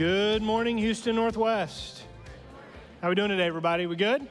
Good morning, Houston Northwest. How are we doing today, everybody? We good?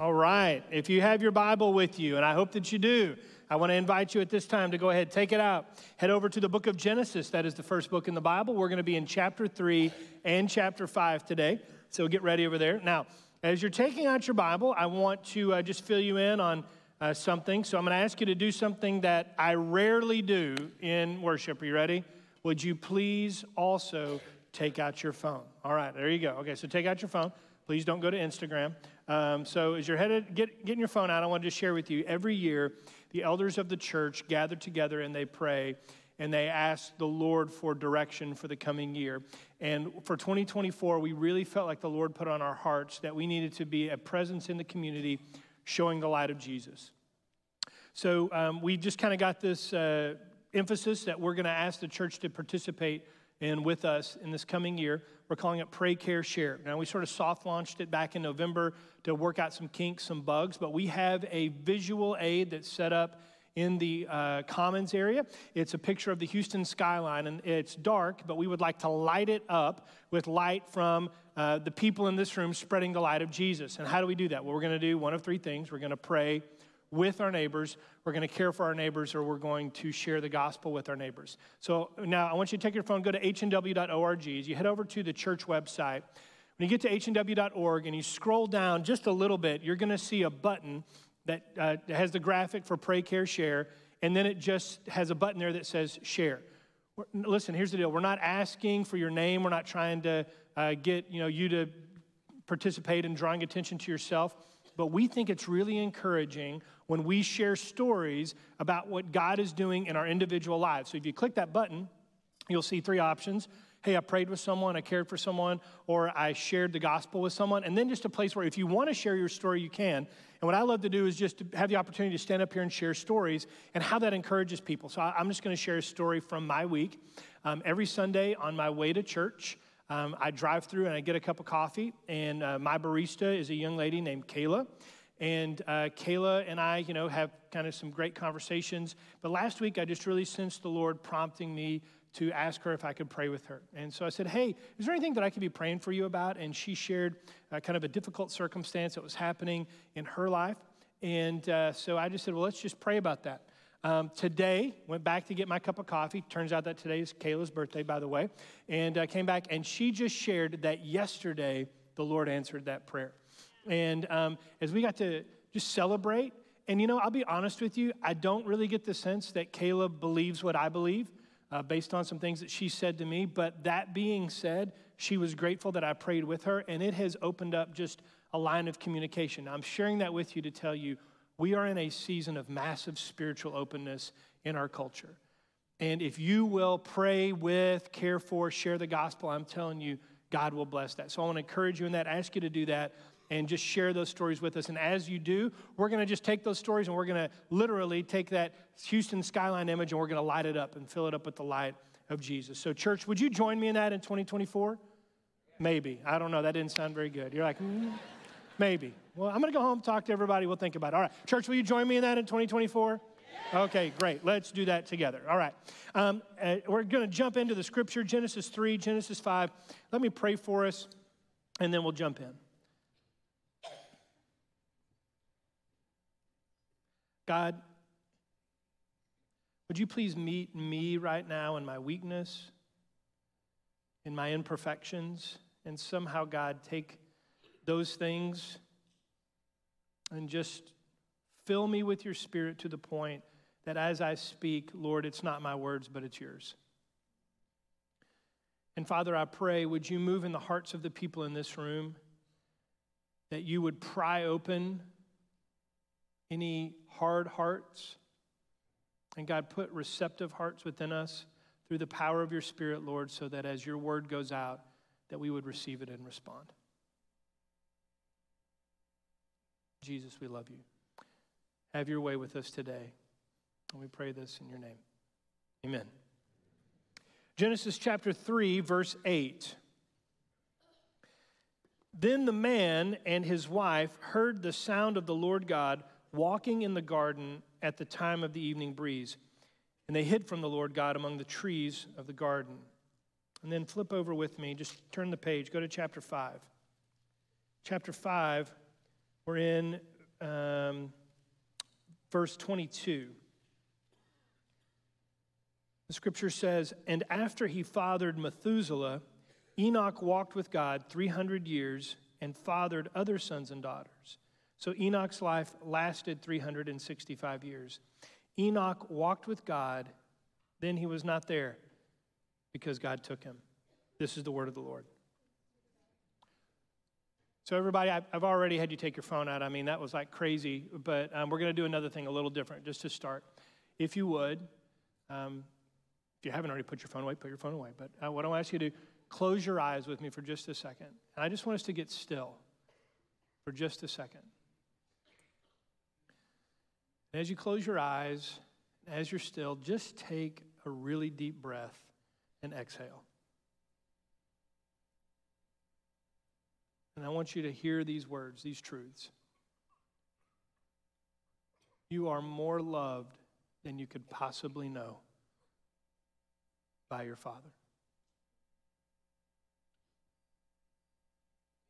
All right. If you have your Bible with you, and I hope that you do, I want to invite you at this time to go ahead, take it out, head over to the book of Genesis. That is the first book in the Bible. We're going to be in chapter 3 and chapter 5 today. So get ready over there. Now, as you're taking out your Bible, I want to uh, just fill you in on uh, something. So I'm going to ask you to do something that I rarely do in worship. Are you ready? Would you please also take out your phone? All right, there you go. Okay, so take out your phone. Please don't go to Instagram. Um, so as you're headed, get, getting your phone out, I want to share with you every year, the elders of the church gather together and they pray and they ask the Lord for direction for the coming year. And for 2024, we really felt like the Lord put on our hearts that we needed to be a presence in the community showing the light of Jesus. So um, we just kind of got this uh, emphasis that we're going to ask the church to participate and with us in this coming year. We're calling it Pray, Care, Share. Now, we sort of soft launched it back in November to work out some kinks, some bugs, but we have a visual aid that's set up in the uh, commons area. It's a picture of the Houston skyline, and it's dark, but we would like to light it up with light from uh, the people in this room spreading the light of Jesus. And how do we do that? Well, we're going to do one of three things. We're going to pray with our neighbors, we're going to care for our neighbors, or we're going to share the gospel with our neighbors. So now I want you to take your phone, go to hnw.org. As you head over to the church website, when you get to hnw.org and you scroll down just a little bit, you're going to see a button that uh, has the graphic for Pray, Care, Share, and then it just has a button there that says Share. Listen, here's the deal. We're not asking for your name. We're not trying to uh, get you, know, you to participate in drawing attention to yourself but we think it's really encouraging when we share stories about what God is doing in our individual lives. So if you click that button, you'll see three options. Hey, I prayed with someone, I cared for someone, or I shared the gospel with someone. And then just a place where if you want to share your story, you can. And what I love to do is just to have the opportunity to stand up here and share stories and how that encourages people. So I'm just going to share a story from my week. Um, every Sunday on my way to church, um, I drive through and I get a cup of coffee, and uh, my barista is a young lady named Kayla. And uh, Kayla and I, you know, have kind of some great conversations. But last week, I just really sensed the Lord prompting me to ask her if I could pray with her. And so I said, Hey, is there anything that I could be praying for you about? And she shared uh, kind of a difficult circumstance that was happening in her life. And uh, so I just said, Well, let's just pray about that. Um, today, went back to get my cup of coffee. Turns out that today is Kayla's birthday, by the way. And uh, came back, and she just shared that yesterday the Lord answered that prayer. And um, as we got to just celebrate, and you know, I'll be honest with you, I don't really get the sense that Kayla believes what I believe uh, based on some things that she said to me. But that being said, she was grateful that I prayed with her, and it has opened up just a line of communication. I'm sharing that with you to tell you we are in a season of massive spiritual openness in our culture. And if you will pray with, care for, share the gospel, I'm telling you, God will bless that. So I want to encourage you in that, ask you to do that, and just share those stories with us. And as you do, we're going to just take those stories and we're going to literally take that Houston skyline image and we're going to light it up and fill it up with the light of Jesus. So, church, would you join me in that in 2024? Maybe. I don't know. That didn't sound very good. You're like, mm, maybe. Well, I'm going to go home, talk to everybody. We'll think about it. All right. Church, will you join me in that in 2024? Okay, great. Let's do that together. All right. Um, uh, we're going to jump into the scripture Genesis 3, Genesis 5. Let me pray for us, and then we'll jump in. God, would you please meet me right now in my weakness, in my imperfections, and somehow, God, take those things and just fill me with your spirit to the point that as I speak, Lord, it's not my words, but it's yours. And Father, I pray, would you move in the hearts of the people in this room, that you would pry open any hard hearts, and God, put receptive hearts within us through the power of your Spirit, Lord, so that as your word goes out, that we would receive it and respond. Jesus, we love you. Have your way with us today. And we pray this in your name. Amen. Genesis chapter 3, verse 8. Then the man and his wife heard the sound of the Lord God walking in the garden at the time of the evening breeze. And they hid from the Lord God among the trees of the garden. and then flip over with me. Just turn the page, go to chapter 5. Chapter 5, we're in um, verse 22. The scripture says, And after he fathered Methuselah, Enoch walked with God 300 years and fathered other sons and daughters. So Enoch's life lasted 365 years. Enoch walked with God, then he was not there because God took him. This is the word of the Lord. So, everybody, I've already had you take your phone out. I mean, that was like crazy, but um, we're going to do another thing a little different just to start. If you would, um, if you haven't already put your phone away, put your phone away. But uh, what I want to ask you to do, close your eyes with me for just a second. And I just want us to get still for just a second. And as you close your eyes, as you're still, just take a really deep breath and exhale. And I want you to hear these words, these truths. You are more loved than you could possibly know by your Father.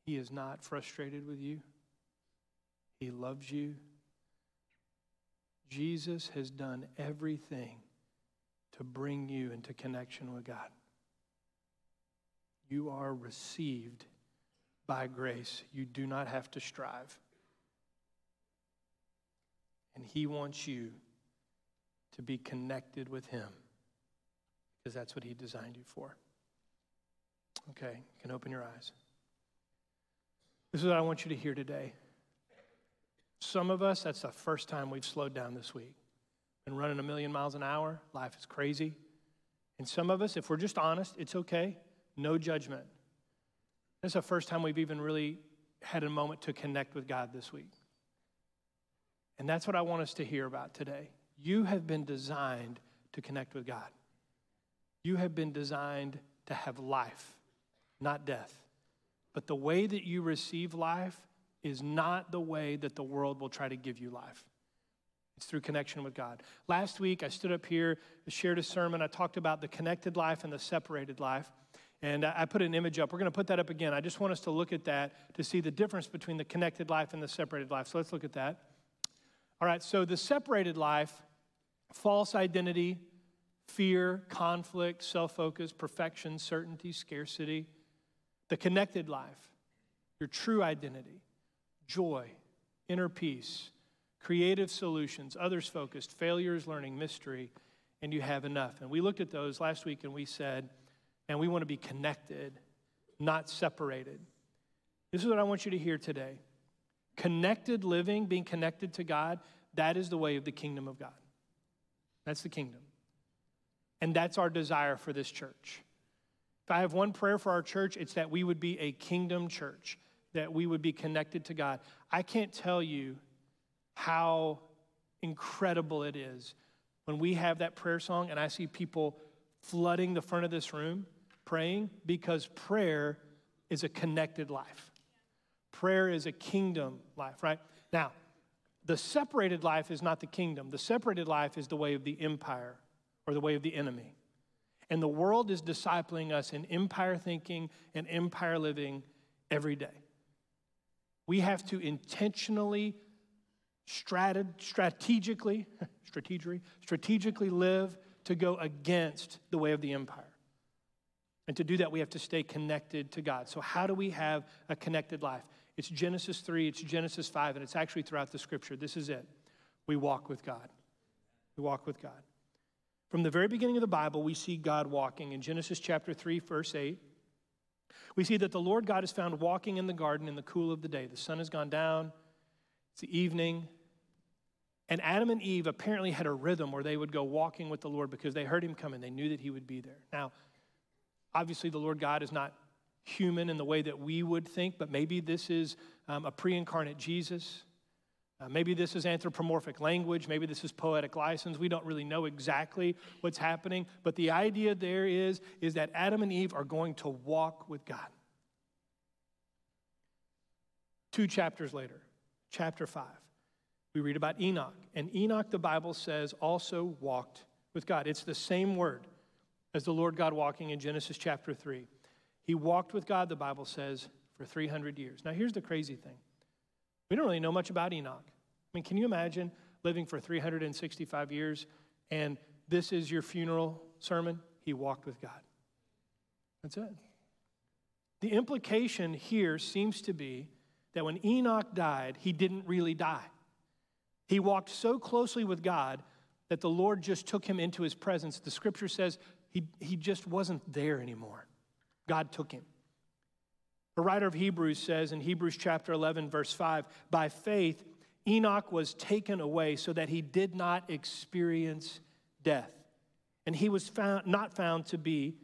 He is not frustrated with you, He loves you. Jesus has done everything to bring you into connection with God. You are received by grace. You do not have to strive. And He wants you to be connected with Him because that's what He designed you for. Okay, you can open your eyes. This is what I want you to hear today. Some of us, that's the first time we've slowed down this week. Been running a million miles an hour, life is crazy. And some of us, if we're just honest, it's okay, no judgment. This is the first time we've even really had a moment to connect with God this week. And that's what I want us to hear about today. You have been designed to connect with God. You have been designed to have life, not death. But the way that you receive life is not the way that the world will try to give you life. It's through connection with God. Last week, I stood up here, shared a sermon. I talked about the connected life and the separated life. And I put an image up. We're going to put that up again. I just want us to look at that to see the difference between the connected life and the separated life. So let's look at that. All right, so the separated life, false identity, fear, conflict, self focus, perfection, certainty, scarcity. The connected life, your true identity, joy, inner peace, creative solutions, others focused, failures, learning, mystery, and you have enough. And we looked at those last week and we said, and we want to be connected, not separated. This is what I want you to hear today. Connected living, being connected to God, that is the way of the kingdom of God. That's the kingdom. And that's our desire for this church. If I have one prayer for our church, it's that we would be a kingdom church, that we would be connected to God. I can't tell you how incredible it is when we have that prayer song and I see people flooding the front of this room praying because prayer is a connected life. Prayer is a kingdom life, right? Now, the separated life is not the kingdom. The separated life is the way of the empire or the way of the enemy. And the world is discipling us in empire thinking and empire living every day. We have to intentionally, strategically, strategically, strategically live to go against the way of the empire. And to do that, we have to stay connected to God. So, how do we have a connected life? It's Genesis 3, it's Genesis 5, and it's actually throughout the scripture. This is it. We walk with God. We walk with God. From the very beginning of the Bible, we see God walking. In Genesis chapter 3, verse 8, we see that the Lord God is found walking in the garden in the cool of the day. The sun has gone down, it's the evening, and Adam and Eve apparently had a rhythm where they would go walking with the Lord because they heard him coming. They knew that he would be there. Now, Obviously, the Lord God is not human in the way that we would think, but maybe this is um, a pre incarnate Jesus. Uh, maybe this is anthropomorphic language. Maybe this is poetic license. We don't really know exactly what's happening. But the idea there is, is that Adam and Eve are going to walk with God. Two chapters later, chapter 5, we read about Enoch. And Enoch, the Bible says, also walked with God. It's the same word. As the Lord God walking in Genesis chapter 3. He walked with God, the Bible says, for 300 years. Now, here's the crazy thing we don't really know much about Enoch. I mean, can you imagine living for 365 years and this is your funeral sermon? He walked with God. That's it. The implication here seems to be that when Enoch died, he didn't really die. He walked so closely with God that the Lord just took him into his presence. The scripture says he, he just wasn't there anymore. God took him. The writer of Hebrews says in Hebrews chapter 11, verse 5 By faith, Enoch was taken away so that he did not experience death. And he was found, not found to be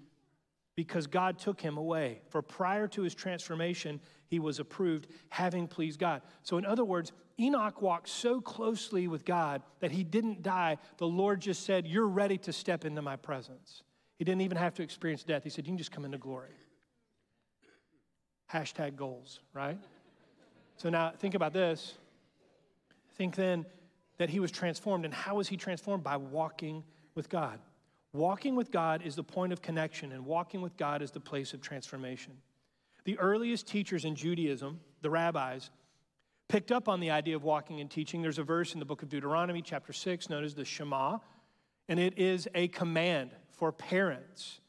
because God took him away. For prior to his transformation, he was approved, having pleased God. So, in other words, Enoch walked so closely with God that he didn't die. The Lord just said, You're ready to step into my presence. He didn't even have to experience death. He said, You can just come into glory. Hashtag goals, right? So now think about this. Think then that he was transformed. And how was he transformed? By walking with God. Walking with God is the point of connection, and walking with God is the place of transformation. The earliest teachers in Judaism, the rabbis, picked up on the idea of walking and teaching. There's a verse in the book of Deuteronomy, chapter 6, known as the Shema, and it is a command for parents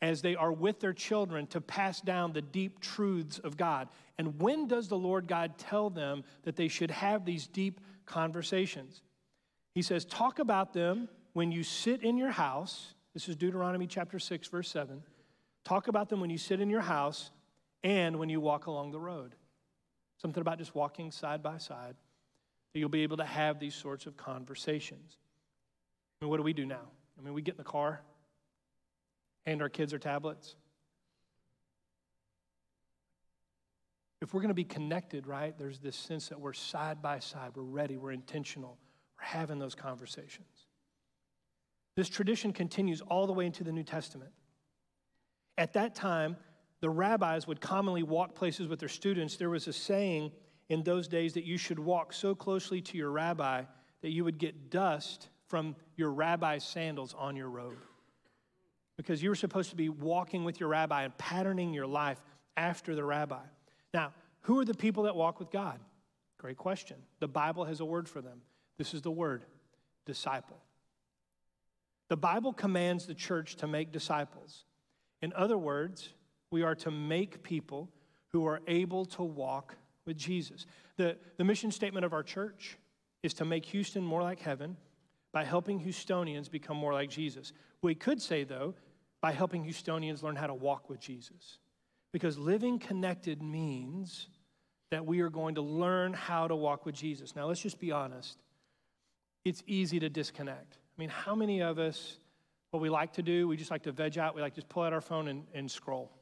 as they are with their children to pass down the deep truths of God. And when does the Lord God tell them that they should have these deep conversations? He says, Talk about them when you sit in your house, this is Deuteronomy chapter 6, verse 7. Talk about them when you sit in your house and when you walk along the road. Something about just walking side by side, that you'll be able to have these sorts of conversations. I mean, what do we do now? I mean, we get in the car, hand our kids our tablets. If we're going to be connected, right, there's this sense that we're side by side, we're ready, we're intentional, we're having those conversations. This tradition continues all the way into the New Testament. At that time, the rabbis would commonly walk places with their students. There was a saying in those days that you should walk so closely to your rabbi that you would get dust from your rabbi's sandals on your robe. Because you were supposed to be walking with your rabbi and patterning your life after the rabbi. Now, who are the people that walk with God? Great question. The Bible has a word for them. This is the word disciple. The Bible commands the church to make disciples. In other words, we are to make people who are able to walk with Jesus. The, the mission statement of our church is to make Houston more like heaven by helping Houstonians become more like Jesus. We could say, though, by helping Houstonians learn how to walk with Jesus. Because living connected means that we are going to learn how to walk with Jesus. Now, let's just be honest. It's easy to disconnect. I mean, how many of us, what we like to do, we just like to veg out, we like to just pull out our phone and, and scroll,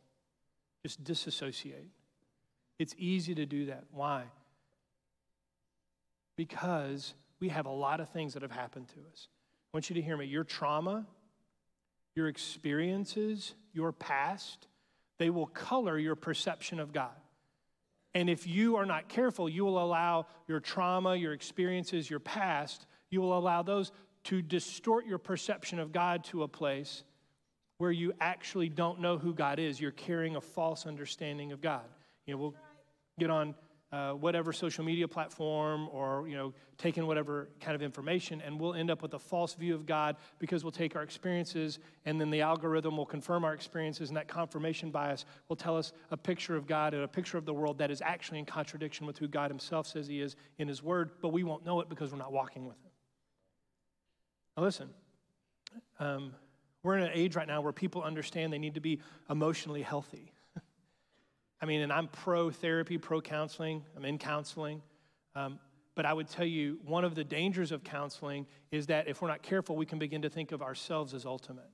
just disassociate. It's easy to do that. Why? Because we have a lot of things that have happened to us. I want you to hear me. Your trauma, your experiences, your past, they will color your perception of God. And if you are not careful, you will allow your trauma, your experiences, your past, you will allow those to distort your perception of God to a place where you actually don't know who God is. You're carrying a false understanding of God. You know, we'll get on uh, whatever social media platform or, you know, taking whatever kind of information, and we'll end up with a false view of God because we'll take our experiences and then the algorithm will confirm our experiences, and that confirmation bias will tell us a picture of God and a picture of the world that is actually in contradiction with who God Himself says He is in His Word, but we won't know it because we're not walking with Him. Now, listen, um, we're in an age right now where people understand they need to be emotionally healthy. I mean, and I'm pro therapy, pro counseling, I'm in counseling. Um, but I would tell you, one of the dangers of counseling is that if we're not careful, we can begin to think of ourselves as ultimate.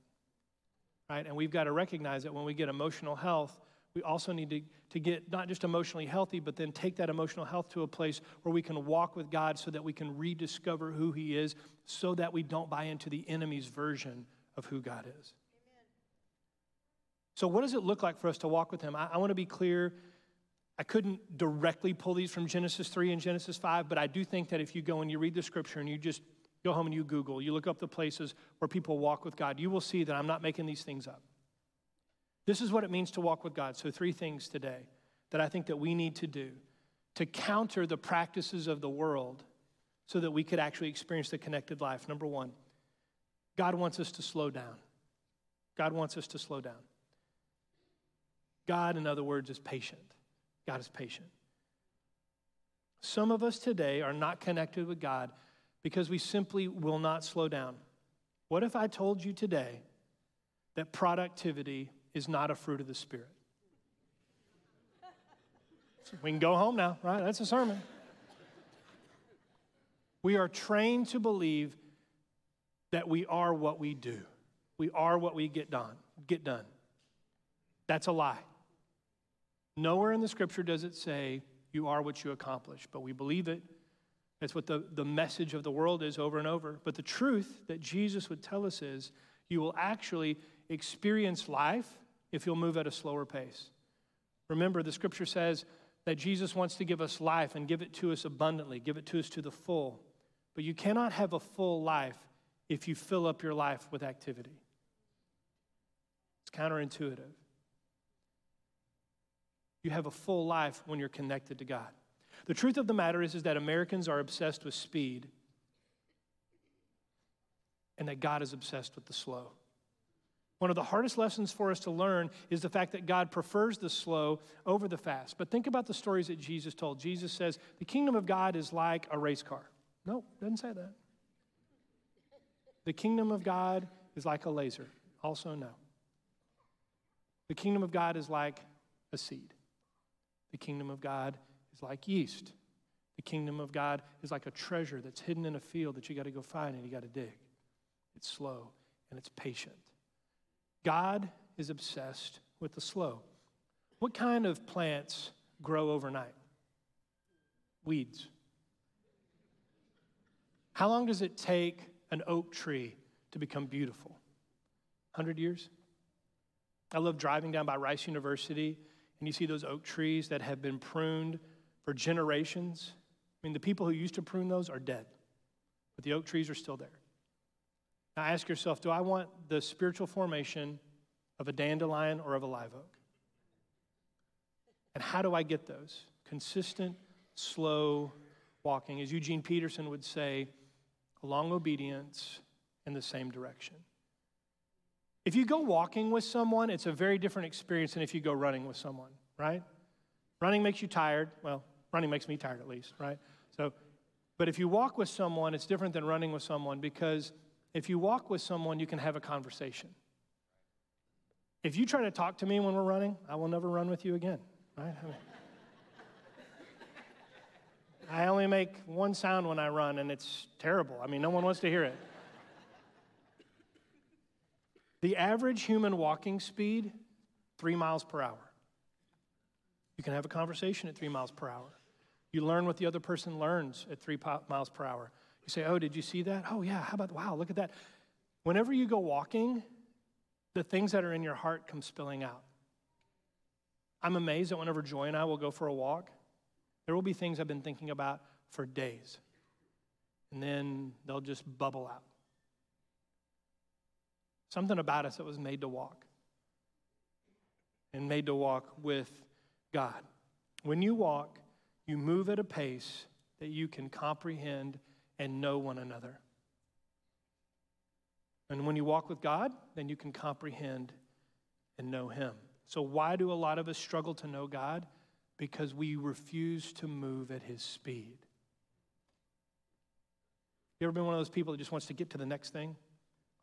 Right? And we've got to recognize that when we get emotional health, we also need to, to get not just emotionally healthy, but then take that emotional health to a place where we can walk with God so that we can rediscover who He is, so that we don't buy into the enemy's version of who God is. So, what does it look like for us to walk with Him? I, I want to be clear. I couldn't directly pull these from Genesis 3 and Genesis 5, but I do think that if you go and you read the scripture and you just Go home and you Google, you look up the places where people walk with God. You will see that I'm not making these things up. This is what it means to walk with God. So, three things today that I think that we need to do to counter the practices of the world so that we could actually experience the connected life. Number one, God wants us to slow down. God wants us to slow down. God, in other words, is patient. God is patient. Some of us today are not connected with God because we simply will not slow down. What if I told you today that productivity is not a fruit of the Spirit? So we can go home now, right? That's a sermon. We are trained to believe that we are what we do. We are what we get done. Get done. That's a lie. Nowhere in the scripture does it say you are what you accomplish, but we believe it. That's what the, the message of the world is over and over. But the truth that Jesus would tell us is you will actually experience life if you'll move at a slower pace. Remember, the scripture says that Jesus wants to give us life and give it to us abundantly, give it to us to the full. But you cannot have a full life if you fill up your life with activity. It's counterintuitive. You have a full life when you're connected to God. The truth of the matter is, is that Americans are obsessed with speed and that God is obsessed with the slow. One of the hardest lessons for us to learn is the fact that God prefers the slow over the fast. But think about the stories that Jesus told. Jesus says, The kingdom of God is like a race car. No, doesn't say that. The kingdom of God is like a laser. Also, no. The kingdom of God is like a seed. The kingdom of God is like yeast. The kingdom of God is like a treasure that's hidden in a field that you got to go find and you got to dig. It's slow and it's patient. God is obsessed with the slow. What kind of plants grow overnight? Weeds. How long does it take an oak tree to become beautiful? 100 years? I love driving down by Rice University and you see those oak trees that have been pruned for generations. I mean, the people who used to prune those are dead, but the oak trees are still there. Now ask yourself do I want the spiritual formation of a dandelion or of a live oak? And how do I get those? Consistent, slow walking. As Eugene Peterson would say, along obedience in the same direction. If you go walking with someone, it's a very different experience than if you go running with someone, right? Running makes you tired. Well, running makes me tired at least, right? So, but if you walk with someone, it's different than running with someone because if you walk with someone, you can have a conversation. If you try to talk to me when we're running, I will never run with you again, right? I, mean, I only make one sound when I run, and it's terrible. I mean, no one wants to hear it. The average human walking speed, three miles per hour. You can have a conversation at three miles per hour. You learn what the other person learns at three miles per hour. You say, Oh, did you see that? Oh, yeah. How about, wow, look at that. Whenever you go walking, the things that are in your heart come spilling out. I'm amazed that whenever Joy and I will go for a walk, there will be things I've been thinking about for days. And then they'll just bubble out. Something about us that was made to walk and made to walk with God. When you walk, you move at a pace that you can comprehend and know one another. And when you walk with God, then you can comprehend and know Him. So, why do a lot of us struggle to know God? Because we refuse to move at His speed. You ever been one of those people that just wants to get to the next thing?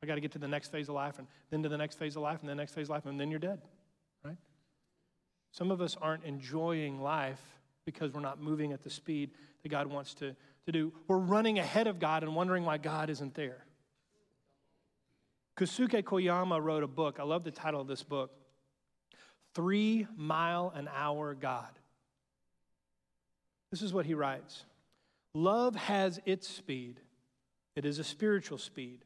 I got to get to the next phase of life, and then to the next phase of life, and the next phase of life, and then you're dead, right? Some of us aren't enjoying life because we're not moving at the speed that God wants to, to do. We're running ahead of God and wondering why God isn't there. Kosuke Koyama wrote a book. I love the title of this book Three Mile an Hour God. This is what he writes Love has its speed, it is a spiritual speed.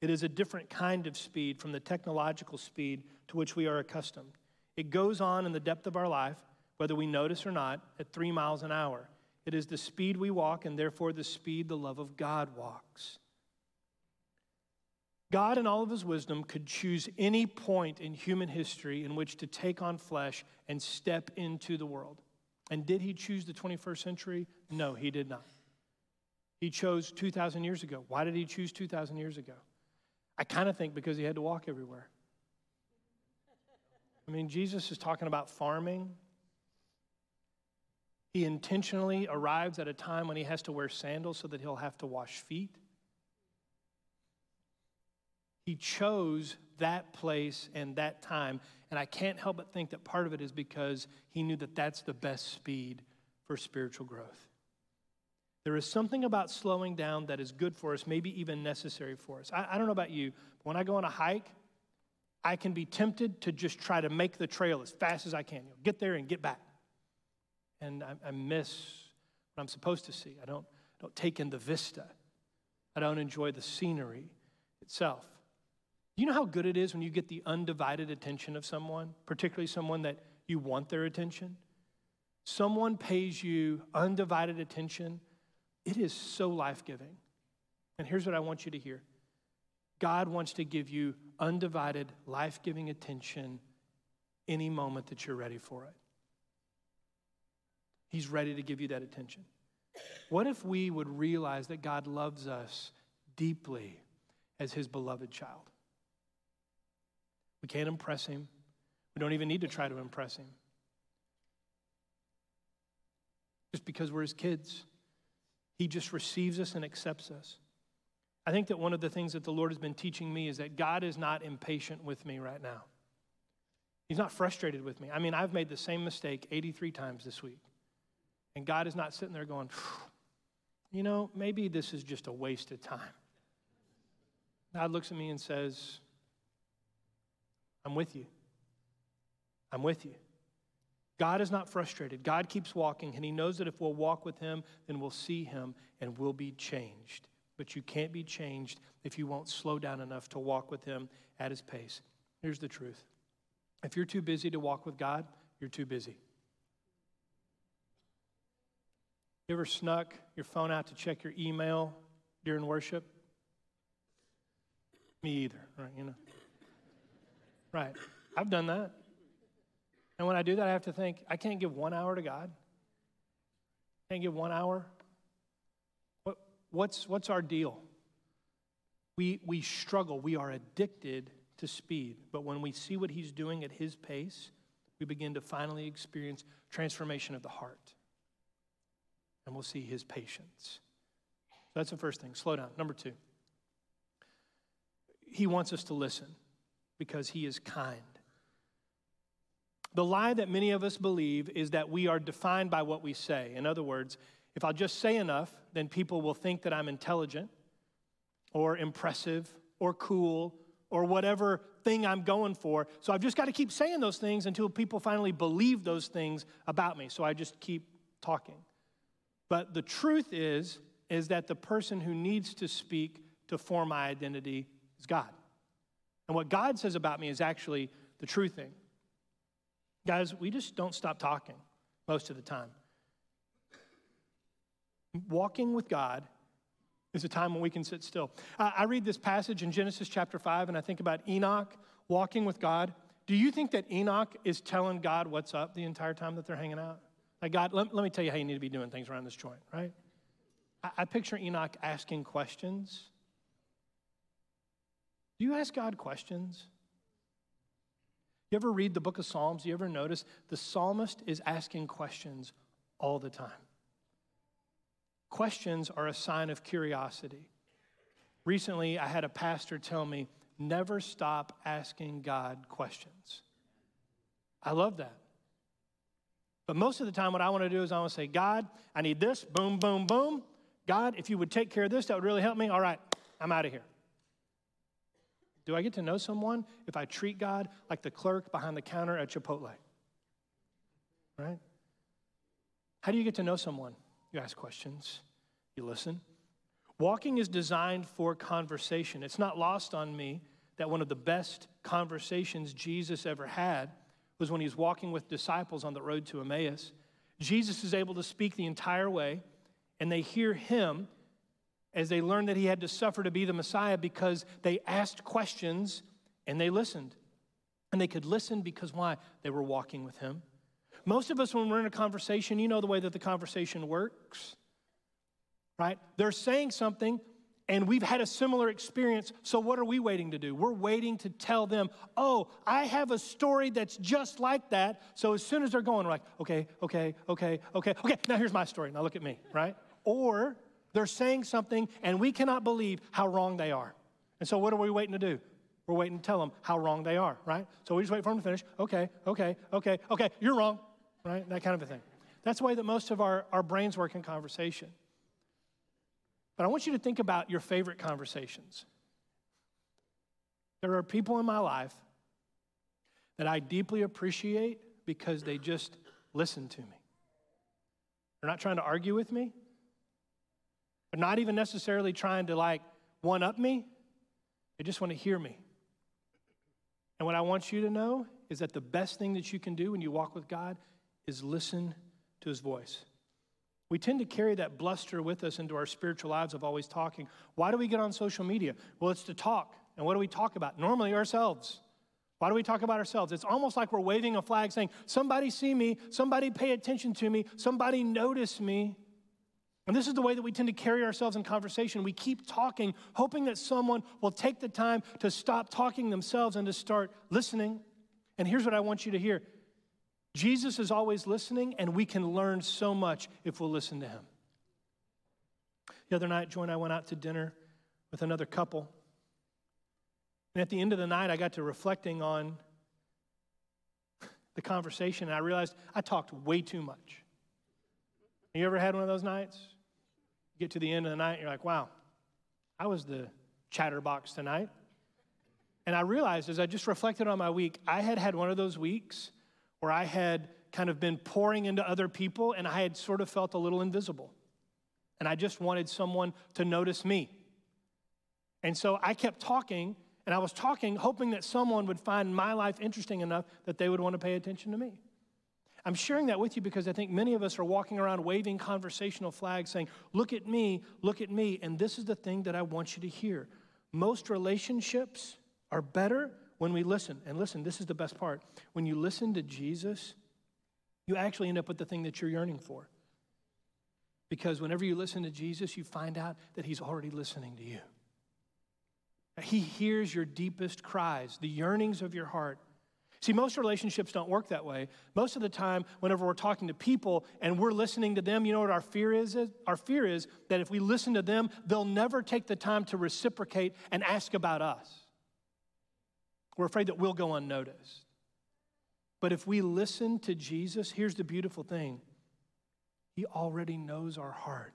It is a different kind of speed from the technological speed to which we are accustomed. It goes on in the depth of our life, whether we notice or not, at three miles an hour. It is the speed we walk, and therefore the speed the love of God walks. God, in all of his wisdom, could choose any point in human history in which to take on flesh and step into the world. And did he choose the 21st century? No, he did not. He chose 2,000 years ago. Why did he choose 2,000 years ago? I kind of think because he had to walk everywhere. I mean, Jesus is talking about farming. He intentionally arrives at a time when he has to wear sandals so that he'll have to wash feet. He chose that place and that time. And I can't help but think that part of it is because he knew that that's the best speed for spiritual growth. There is something about slowing down that is good for us, maybe even necessary for us. I, I don't know about you, but when I go on a hike, I can be tempted to just try to make the trail as fast as I can. You know, get there and get back. And I, I miss what I'm supposed to see. I don't, don't take in the vista. I don't enjoy the scenery itself. You know how good it is when you get the undivided attention of someone, particularly someone that you want their attention? Someone pays you undivided attention it is so life giving. And here's what I want you to hear God wants to give you undivided, life giving attention any moment that you're ready for it. He's ready to give you that attention. What if we would realize that God loves us deeply as his beloved child? We can't impress him. We don't even need to try to impress him. Just because we're his kids. He just receives us and accepts us. I think that one of the things that the Lord has been teaching me is that God is not impatient with me right now. He's not frustrated with me. I mean, I've made the same mistake 83 times this week. And God is not sitting there going, you know, maybe this is just a waste of time. God looks at me and says, I'm with you. I'm with you. God is not frustrated. God keeps walking, and He knows that if we'll walk with Him, then we'll see Him and we'll be changed. But you can't be changed if you won't slow down enough to walk with Him at His pace. Here's the truth if you're too busy to walk with God, you're too busy. You ever snuck your phone out to check your email during worship? Me either, right? You know. Right. I've done that. And when I do that, I have to think, I can't give one hour to God. I can't give one hour. What, what's, what's our deal? We, we struggle. We are addicted to speed. But when we see what He's doing at His pace, we begin to finally experience transformation of the heart. And we'll see His patience. So that's the first thing. Slow down. Number two, He wants us to listen because He is kind. The lie that many of us believe is that we are defined by what we say. In other words, if I'll just say enough, then people will think that I'm intelligent or impressive or cool or whatever thing I'm going for. So I've just got to keep saying those things until people finally believe those things about me. So I just keep talking. But the truth is is that the person who needs to speak to form my identity is God. And what God says about me is actually the true thing. Guys, we just don't stop talking most of the time. Walking with God is a time when we can sit still. I read this passage in Genesis chapter 5, and I think about Enoch walking with God. Do you think that Enoch is telling God what's up the entire time that they're hanging out? Like, God, let, let me tell you how you need to be doing things around this joint, right? I, I picture Enoch asking questions. Do you ask God questions? You ever read the book of Psalms? You ever notice the psalmist is asking questions all the time? Questions are a sign of curiosity. Recently, I had a pastor tell me, never stop asking God questions. I love that. But most of the time, what I want to do is I want to say, God, I need this, boom, boom, boom. God, if you would take care of this, that would really help me. All right, I'm out of here. Do I get to know someone if I treat God like the clerk behind the counter at Chipotle? Right? How do you get to know someone? You ask questions, you listen. Walking is designed for conversation. It's not lost on me that one of the best conversations Jesus ever had was when he was walking with disciples on the road to Emmaus. Jesus is able to speak the entire way, and they hear him as they learned that he had to suffer to be the Messiah because they asked questions and they listened. And they could listen because why? They were walking with him. Most of us, when we're in a conversation, you know the way that the conversation works, right? They're saying something, and we've had a similar experience. So, what are we waiting to do? We're waiting to tell them, oh, I have a story that's just like that. So, as soon as they're going, we're like, okay, okay, okay, okay, okay, now here's my story. Now look at me, right? Or they're saying something, and we cannot believe how wrong they are. And so, what are we waiting to do? We're waiting to tell them how wrong they are, right? So, we just wait for them to finish. Okay, okay, okay, okay, you're wrong, right? That kind of a thing. That's the way that most of our, our brains work in conversation. But I want you to think about your favorite conversations. There are people in my life that I deeply appreciate because they just listen to me. They're not trying to argue with me. They're not even necessarily trying to like one up me. They just want to hear me. And what I want you to know is that the best thing that you can do when you walk with God is listen to his voice. We tend to carry that bluster with us into our spiritual lives of always talking. Why do we get on social media? Well, it's to talk. And what do we talk about? Normally, ourselves. Why do we talk about ourselves? It's almost like we're waving a flag saying, Somebody see me, somebody pay attention to me, somebody notice me. And this is the way that we tend to carry ourselves in conversation. We keep talking, hoping that someone will take the time to stop talking themselves and to start listening. And here's what I want you to hear Jesus is always listening, and we can learn so much if we'll listen to him. The other night, Joy and I went out to dinner with another couple. And at the end of the night, I got to reflecting on the conversation, and I realized I talked way too much. You ever had one of those nights? Get to the end of the night, you're like, wow, I was the chatterbox tonight. And I realized as I just reflected on my week, I had had one of those weeks where I had kind of been pouring into other people and I had sort of felt a little invisible. And I just wanted someone to notice me. And so I kept talking, and I was talking, hoping that someone would find my life interesting enough that they would want to pay attention to me. I'm sharing that with you because I think many of us are walking around waving conversational flags saying, Look at me, look at me. And this is the thing that I want you to hear. Most relationships are better when we listen, and listen, this is the best part. When you listen to Jesus, you actually end up with the thing that you're yearning for. Because whenever you listen to Jesus, you find out that He's already listening to you. He hears your deepest cries, the yearnings of your heart. See, most relationships don't work that way. Most of the time, whenever we're talking to people and we're listening to them, you know what our fear is? Our fear is that if we listen to them, they'll never take the time to reciprocate and ask about us. We're afraid that we'll go unnoticed. But if we listen to Jesus, here's the beautiful thing He already knows our heart,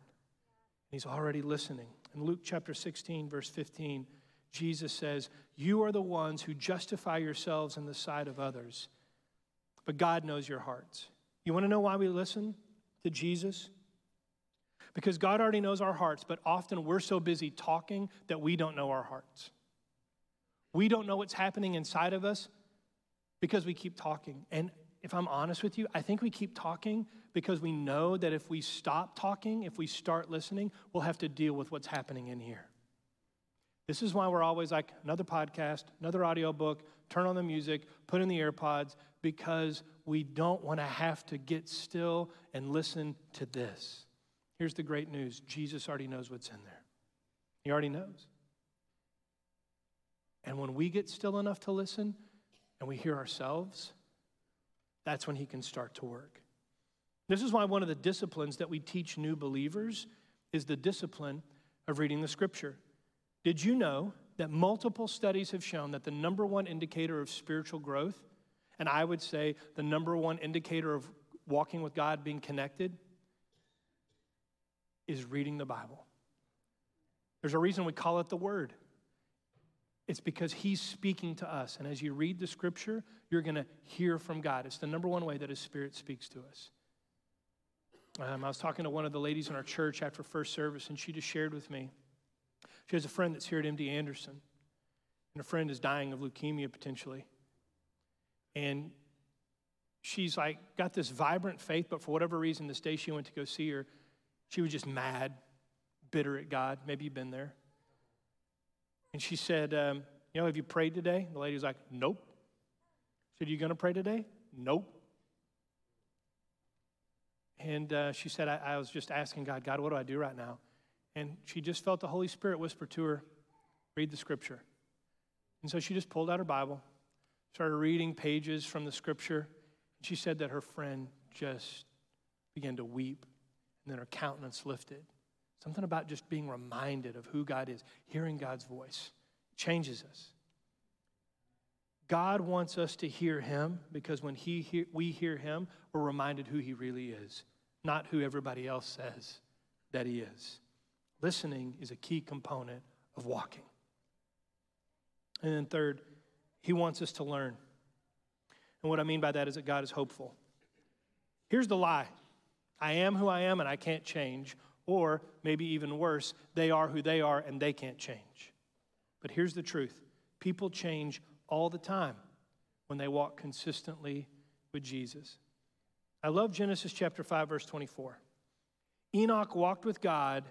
He's already listening. In Luke chapter 16, verse 15, Jesus says, You are the ones who justify yourselves in the sight of others, but God knows your hearts. You want to know why we listen to Jesus? Because God already knows our hearts, but often we're so busy talking that we don't know our hearts. We don't know what's happening inside of us because we keep talking. And if I'm honest with you, I think we keep talking because we know that if we stop talking, if we start listening, we'll have to deal with what's happening in here. This is why we're always like another podcast, another audio book, turn on the music, put in the AirPods, because we don't want to have to get still and listen to this. Here's the great news Jesus already knows what's in there, He already knows. And when we get still enough to listen and we hear ourselves, that's when He can start to work. This is why one of the disciplines that we teach new believers is the discipline of reading the scripture. Did you know that multiple studies have shown that the number one indicator of spiritual growth, and I would say the number one indicator of walking with God, being connected, is reading the Bible? There's a reason we call it the Word. It's because He's speaking to us. And as you read the scripture, you're going to hear from God. It's the number one way that His Spirit speaks to us. Um, I was talking to one of the ladies in our church after first service, and she just shared with me. She has a friend that's here at MD Anderson, and a friend is dying of leukemia potentially. And she's like, got this vibrant faith, but for whatever reason, this day she went to go see her, she was just mad, bitter at God. Maybe you've been there. And she said, um, You know, have you prayed today? The lady was like, Nope. She said, You going to pray today? Nope. And uh, she said, I, I was just asking God, God, what do I do right now? And she just felt the Holy Spirit whisper to her, Read the scripture. And so she just pulled out her Bible, started reading pages from the scripture. And she said that her friend just began to weep, and then her countenance lifted. Something about just being reminded of who God is, hearing God's voice changes us. God wants us to hear Him because when he hear, we hear Him, we're reminded who He really is, not who everybody else says that He is. Listening is a key component of walking. And then, third, He wants us to learn. And what I mean by that is that God is hopeful. Here's the lie I am who I am and I can't change. Or maybe even worse, they are who they are and they can't change. But here's the truth people change all the time when they walk consistently with Jesus. I love Genesis chapter 5, verse 24. Enoch walked with God,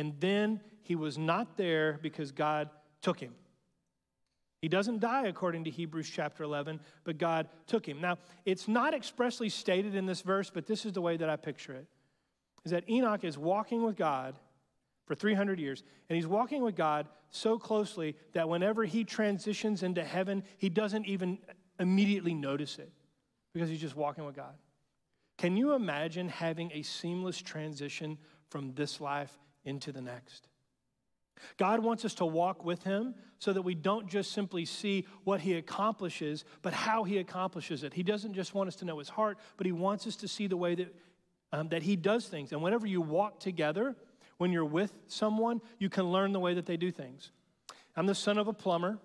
and then he was not there because God took him. He doesn't die according to Hebrews chapter 11, but God took him. Now, it's not expressly stated in this verse, but this is the way that I picture it. Is that Enoch is walking with God for 300 years, and he's walking with God so closely that whenever he transitions into heaven, he doesn't even immediately notice it because he's just walking with God. Can you imagine having a seamless transition from this life into the next? God wants us to walk with Him so that we don't just simply see what He accomplishes, but how He accomplishes it. He doesn't just want us to know His heart, but He wants us to see the way that, um, that He does things. And whenever you walk together, when you're with someone, you can learn the way that they do things. I'm the son of a plumber,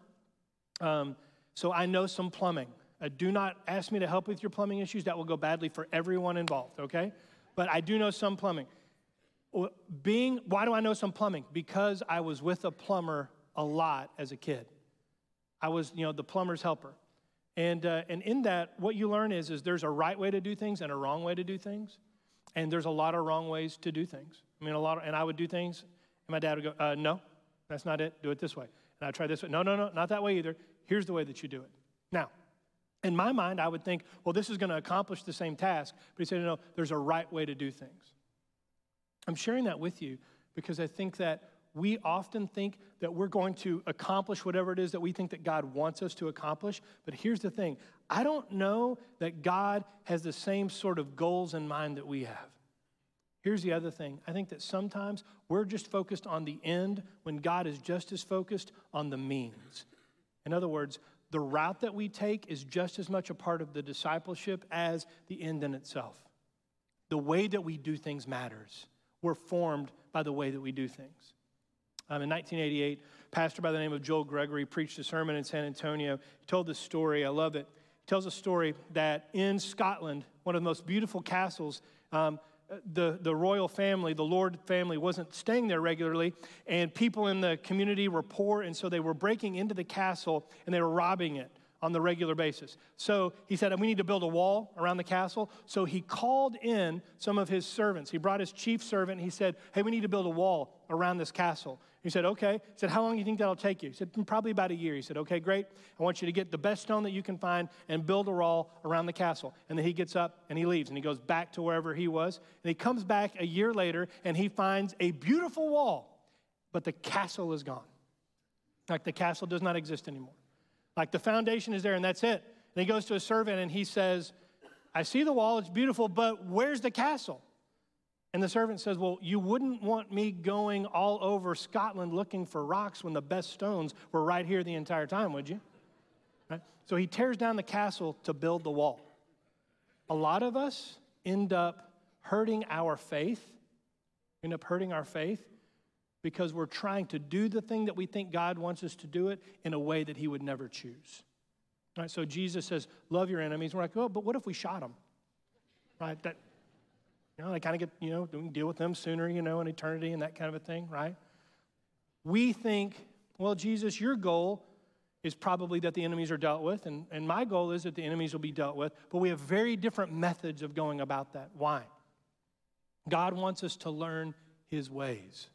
um, so I know some plumbing. Uh, do not ask me to help with your plumbing issues, that will go badly for everyone involved, okay? But I do know some plumbing being, why do I know some plumbing? Because I was with a plumber a lot as a kid. I was, you know, the plumber's helper. And, uh, and in that, what you learn is, is there's a right way to do things and a wrong way to do things. And there's a lot of wrong ways to do things. I mean, a lot of, and I would do things, and my dad would go, uh, no, that's not it. Do it this way. And I'd try this way. No, no, no, not that way either. Here's the way that you do it. Now, in my mind, I would think, well, this is going to accomplish the same task. But he said, no, no, there's a right way to do things. I'm sharing that with you because I think that we often think that we're going to accomplish whatever it is that we think that God wants us to accomplish. But here's the thing I don't know that God has the same sort of goals in mind that we have. Here's the other thing I think that sometimes we're just focused on the end when God is just as focused on the means. In other words, the route that we take is just as much a part of the discipleship as the end in itself. The way that we do things matters we're formed by the way that we do things. Um, in 1988, a pastor by the name of Joel Gregory preached a sermon in San Antonio. He told this story. I love it. He tells a story that in Scotland, one of the most beautiful castles, um, the, the royal family, the Lord family, wasn't staying there regularly, and people in the community were poor, and so they were breaking into the castle and they were robbing it on the regular basis. So he said, We need to build a wall around the castle. So he called in some of his servants. He brought his chief servant. he said, Hey, we need to build a wall around this castle. He said, Okay. He said, How long do you think that'll take you? He said, Probably about a year. He said, Okay, great. I want you to get the best stone that you can find and build a wall around the castle. And then he gets up and he leaves and he goes back to wherever he was. And he comes back a year later and he finds a beautiful wall, but the castle is gone. Like the castle does not exist anymore. Like the foundation is there and that's it. And he goes to a servant and he says, I see the wall, it's beautiful, but where's the castle? And the servant says, Well, you wouldn't want me going all over Scotland looking for rocks when the best stones were right here the entire time, would you? Right? So he tears down the castle to build the wall. A lot of us end up hurting our faith, end up hurting our faith because we're trying to do the thing that we think God wants us to do it in a way that He would never choose. Right? So Jesus says, Love your enemies. We're like, Oh, but what if we shot them? Right? That, you know, they kind of get, you know, we can deal with them sooner, you know, in eternity and that kind of a thing, right? We think, well, Jesus, your goal is probably that the enemies are dealt with, and, and my goal is that the enemies will be dealt with, but we have very different methods of going about that. Why? God wants us to learn his ways.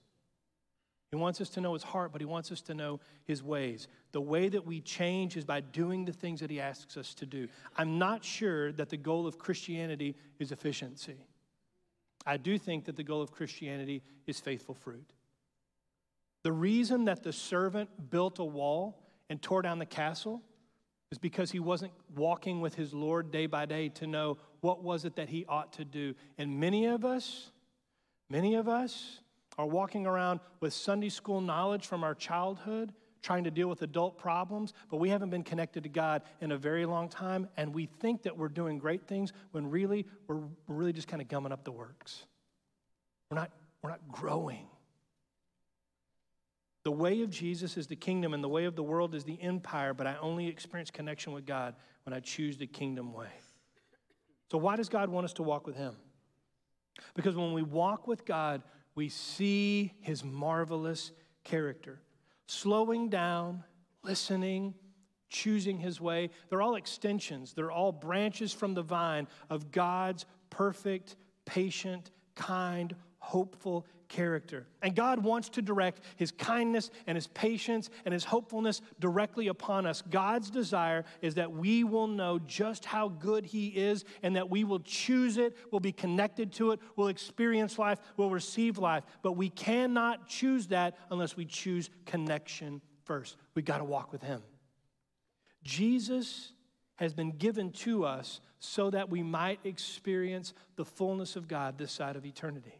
He wants us to know his heart, but he wants us to know his ways. The way that we change is by doing the things that he asks us to do. I'm not sure that the goal of Christianity is efficiency. I do think that the goal of Christianity is faithful fruit. The reason that the servant built a wall and tore down the castle is because he wasn't walking with his Lord day by day to know what was it that he ought to do. And many of us, many of us are walking around with Sunday school knowledge from our childhood, trying to deal with adult problems, but we haven't been connected to God in a very long time, and we think that we're doing great things when really we're, we're really just kind of gumming up the works. We're not, we're not growing. The way of Jesus is the kingdom, and the way of the world is the empire, but I only experience connection with God when I choose the kingdom way. So, why does God want us to walk with Him? Because when we walk with God, we see His marvelous character. Slowing down, listening, choosing His way, they're all extensions, they're all branches from the vine of God's perfect, patient, kind, hopeful character. And God wants to direct his kindness and his patience and his hopefulness directly upon us. God's desire is that we will know just how good he is and that we will choose it, will be connected to it, will experience life, will receive life. But we cannot choose that unless we choose connection first. We've got to walk with him. Jesus has been given to us so that we might experience the fullness of God this side of eternity.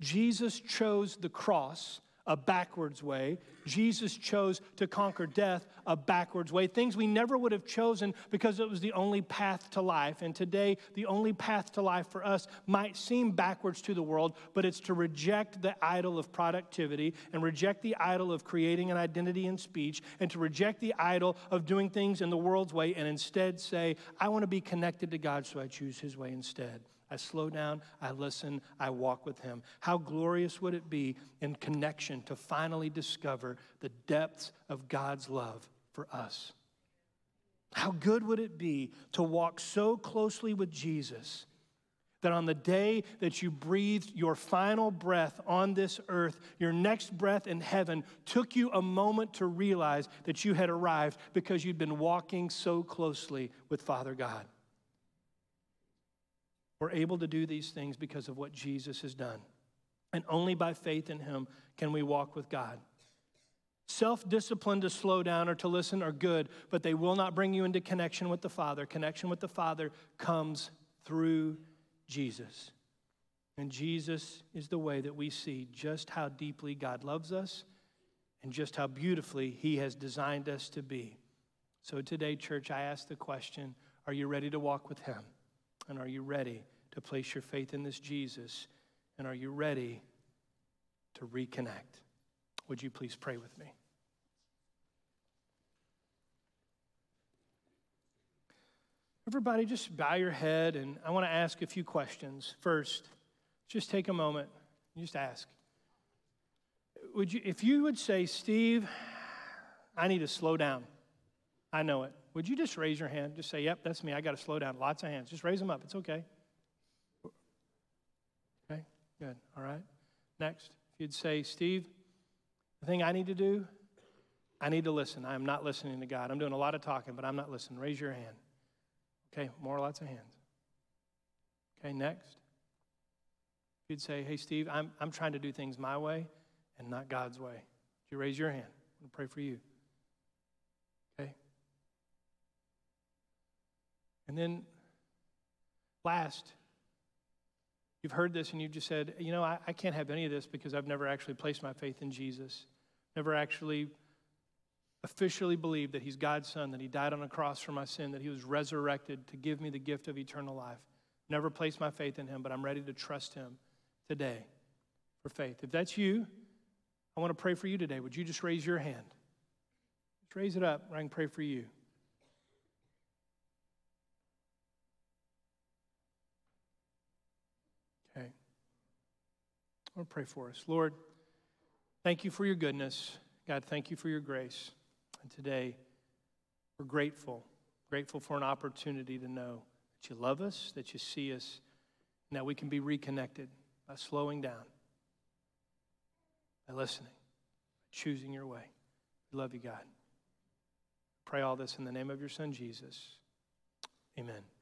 Jesus chose the cross a backwards way. Jesus chose to conquer death a backwards way. Things we never would have chosen because it was the only path to life. And today, the only path to life for us might seem backwards to the world, but it's to reject the idol of productivity and reject the idol of creating an identity in speech and to reject the idol of doing things in the world's way and instead say, I want to be connected to God, so I choose His way instead. I slow down, I listen, I walk with Him. How glorious would it be in connection to finally discover the depths of God's love for us? How good would it be to walk so closely with Jesus that on the day that you breathed your final breath on this earth, your next breath in heaven took you a moment to realize that you had arrived because you'd been walking so closely with Father God? We're able to do these things because of what Jesus has done. And only by faith in Him can we walk with God. Self discipline to slow down or to listen are good, but they will not bring you into connection with the Father. Connection with the Father comes through Jesus. And Jesus is the way that we see just how deeply God loves us and just how beautifully He has designed us to be. So today, church, I ask the question are you ready to walk with Him? And are you ready to place your faith in this Jesus? And are you ready to reconnect? Would you please pray with me? Everybody, just bow your head, and I want to ask a few questions. First, just take a moment and just ask. Would you, if you would say, Steve, I need to slow down. I know it. Would you just raise your hand? Just say, Yep, that's me. I got to slow down. Lots of hands. Just raise them up. It's okay. Okay, good. All right. Next, if you'd say, Steve, the thing I need to do, I need to listen. I am not listening to God. I'm doing a lot of talking, but I'm not listening. Raise your hand. Okay, more lots of hands. Okay, next. If you'd say, Hey, Steve, I'm, I'm trying to do things my way and not God's way. Would you raise your hand? I'm going to pray for you. And then last, you've heard this and you've just said, you know, I, I can't have any of this because I've never actually placed my faith in Jesus, never actually officially believed that he's God's son, that he died on a cross for my sin, that he was resurrected to give me the gift of eternal life. Never placed my faith in him, but I'm ready to trust him today for faith. If that's you, I want to pray for you today. Would you just raise your hand? Just raise it up. and I can pray for you. Want pray for us. Lord, thank you for your goodness. God, thank you for your grace. And today, we're grateful, grateful for an opportunity to know that you love us, that you see us, and that we can be reconnected by slowing down, by listening. By choosing your way. We love you, God. Pray all this in the name of your Son, Jesus. Amen.